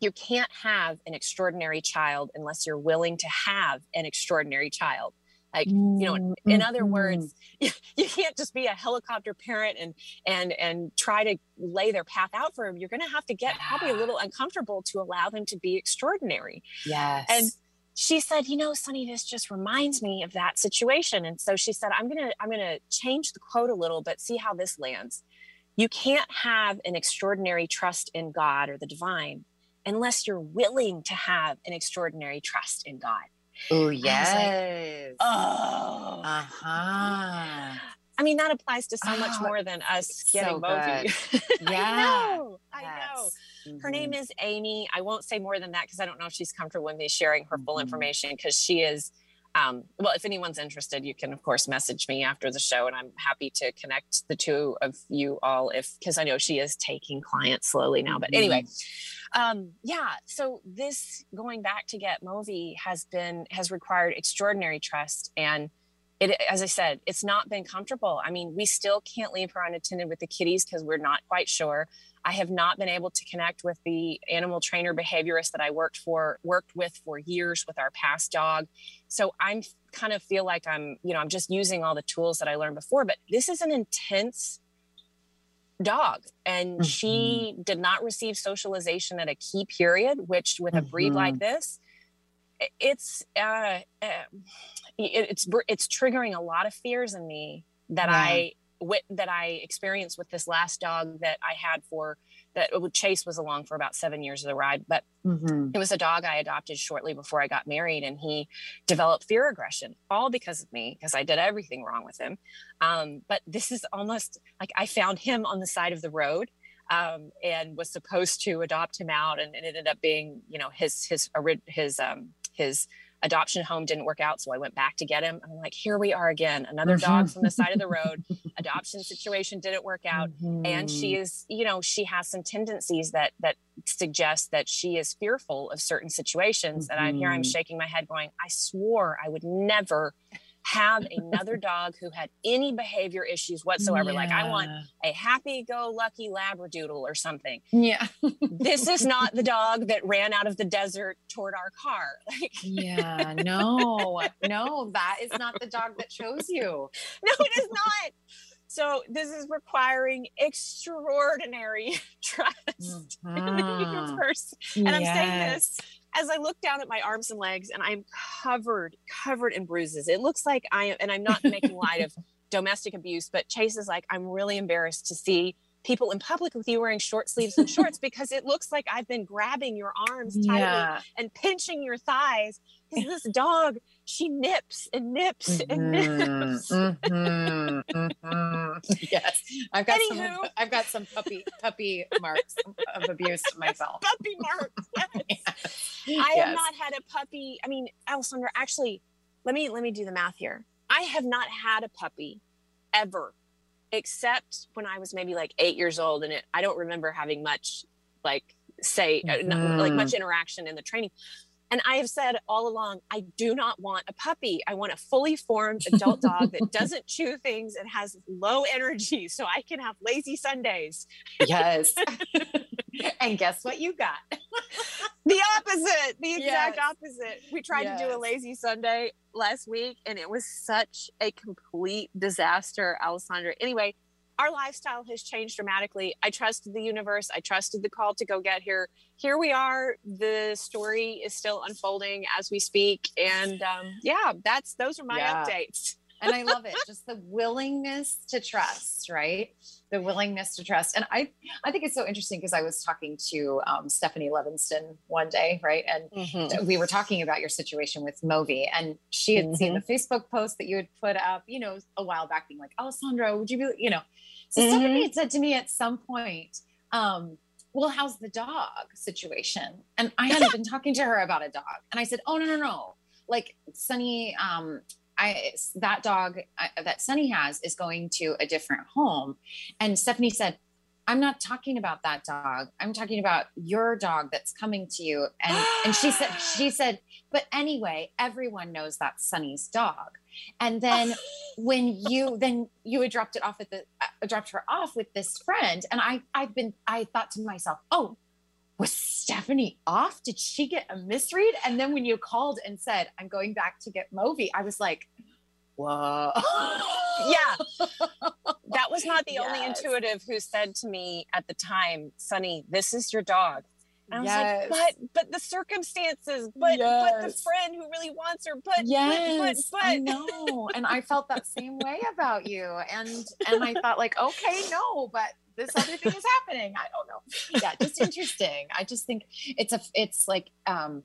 You can't have an extraordinary child unless you're willing to have an extraordinary child like you know in, in other mm-hmm. words you, you can't just be a helicopter parent and and and try to lay their path out for them you're going to have to get yeah. probably a little uncomfortable to allow them to be extraordinary yes and she said you know sunny this just reminds me of that situation and so she said i'm going to i'm to change the quote a little but see how this lands you can't have an extraordinary trust in god or the divine unless you're willing to have an extraordinary trust in god Oh yes. Like, oh. Uh-huh. I mean, that applies to so Oh, much more than us getting so Movi. Yeah. I know. I know. Yes. Her name Mhm. is Amy. I won't say more than that because I don't know if she's comfortable with me sharing her full Mhm. information because she is. Um, well, if anyone's interested, you can of course message me after the show, and I'm happy to connect the two of you all if because I know she is taking clients slowly now. But anyway, um, yeah. So this going back to get Movi has been has required extraordinary trust and. It, as I said, it's not been comfortable. I mean, we still can't leave her unattended with the kitties because we're not quite sure. I have not been able to connect with the animal trainer behaviorist that I worked for, worked with for years with our past dog. So I'm kind of feel like I'm, you know, I'm just using all the tools that I learned before. But this is an intense dog, and she mm-hmm. did not receive socialization at a key period, which with a breed like mm-hmm. this, i- it's uh, uh, it's it's triggering a lot of fears in me that Yeah. I that I experienced with this last dog that I had for that uh, Chase was along for about seven years of the ride, but Mhm. it was a dog I adopted shortly before I got married, and he developed fear aggression, all because of me, because I did everything wrong with him. Um, but this is almost like I found him on the side of the road. Um, and was supposed to adopt him out, and it ended up being, you know, his his his um, his adoption home didn't work out, so I went back to get him. I'm like, here we are again, another dog from the side of the road. Adoption situation didn't work out and she Mhm. is you know she has some tendencies that that suggest that she is fearful of certain situations and i'm here i'm shaking my head going i swore i would never have another dog who had any behavior issues whatsoever like i want a happy-go-lucky labradoodle or something Yeah. this is not the dog that ran out of the desert toward our car like Yeah. No, no, that is not the dog that chose you. no it is not so this is requiring extraordinary trust in the universe mm-hmm. and I'm saying this as I look down at my arms and legs and I'm covered, covered in bruises. It looks like I am, and I'm not making light of domestic abuse, but Chase is like, I'm really embarrassed to see people in public with you wearing short sleeves and shorts because it looks like I've been grabbing your arms tightly Yeah. and pinching your thighs. Because this dog, she nips and nips and nips. Mhm, mhm, mhm. Yes, I've got some. Anywho. I've got some puppy puppy marks of abuse myself. Puppy marks. Yes. I have not had a puppy. I mean, Alessandra, actually, let me let me do the math here. I have not had a puppy ever, except when I was maybe like eight years old, and it, I don't remember having much like say uh, not- like much interaction in the training. And I have said all along, I do not want a puppy. I want a fully formed adult dog that doesn't chew things and has low energy, so I can have lazy Sundays. Yes. and guess what you got? the opposite the exact Yes. opposite we tried to do a lazy sunday last week and it was such a complete disaster alessandra anyway our lifestyle has changed dramatically. I trusted the universe. I trusted the call to go get here. Here we are. The story is still unfolding as we speak. And um, yeah that's those are my Yeah. updates and I love it. Just the willingness to trust, right? The willingness to trust. And I, I think it's so interesting because I was talking to um, Stephanie Levinston one day, right? And we were talking about your situation with Movi, and she had seen the Facebook post that you had put up, you know, a while back, being like, "Alessandra, would you be, you know?" So Mhm. Stephanie had said to me at some point, um, "Well, how's the dog situation?" And I hadn't been talking to her about a dog, and I said, "Oh no, no, no! Like Sunny, um, I that dog I, that Sunny has is going to a different home," and Stephanie said. I'm not talking about that dog. I'm talking about your dog that's coming to you. And and she said she said, but anyway, everyone knows that's Sunny's dog. And then when you then you had dropped it off at the uh, dropped her off with this friend, and I I've been I thought to myself, oh, was Stephanie off? Did she get a misread? And then when you called and said, I'm going back to get Movi, I was like, whoa. yeah that was not the only intuitive who said to me at the time Sunny this is your dog and I was Yes. like, but but the circumstances, but but the friend who really wants her, but yes but but, i know and i felt that same way about you and and i thought like okay no but this other thing is happening i don't know yeah just interesting i just think it's a it's like um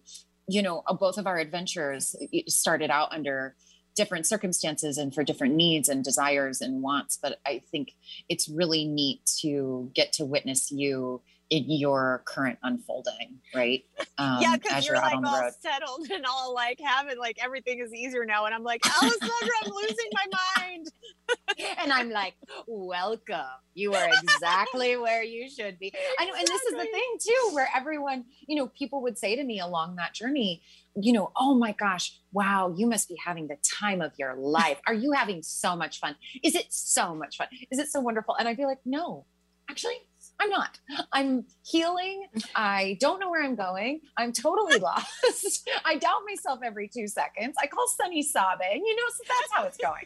you know uh, both of our adventures started out under different circumstances and for different needs and desires and wants. But I think it's really neat to get to witness you in your current unfolding, right? Um, yeah, because you're, you're like all road. settled and all like having like everything is easier now, and I'm like, Alessandra, I'm losing my mind. and I'm like, welcome. You are exactly where you should be. I know, and this is the thing too, where everyone, you know, people would say to me along that journey, you know, oh my gosh, wow, you must be having the time of your life. Are you having so much fun? Is it so much fun? Is it so wonderful? And I'd be like, no, actually, I'm not. I'm healing. I don't know where I'm going. I'm totally lost. I doubt myself every two seconds. I call Sunny sobbing, you know, so that's how it's going.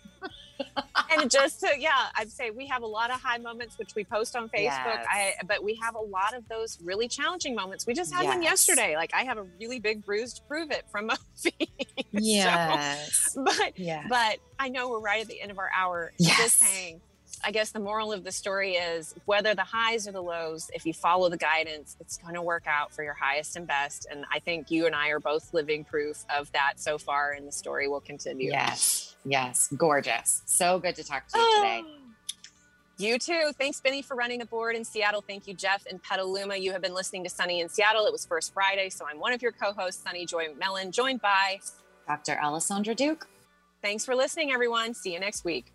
and just to, yeah, I'd say we have a lot of high moments, which we post on Facebook. Yes. I, but we have a lot of those really challenging moments. We just had yes. one yesterday. Like I have a really big bruise to prove it from Movi. yes. So, but, yeah. but I know we're right at the end of our hour. Yes. Just saying, I guess the moral of the story is whether the highs or the lows, if you follow the guidance, it's going to work out for your highest and best. And I think you and I are both living proof of that so far, and the story will continue. Yes, yes, gorgeous. So good to talk to you today. You too. Thanks, Benny, for running the board in Seattle. Thank you, Jeff and Petaluma. You have been listening to Sunny in Seattle. It was First Friday, so I'm one of your co-hosts, Sunny Joy McMillan, joined by Dr. Alessandra Duke. Thanks for listening, everyone. See you next week.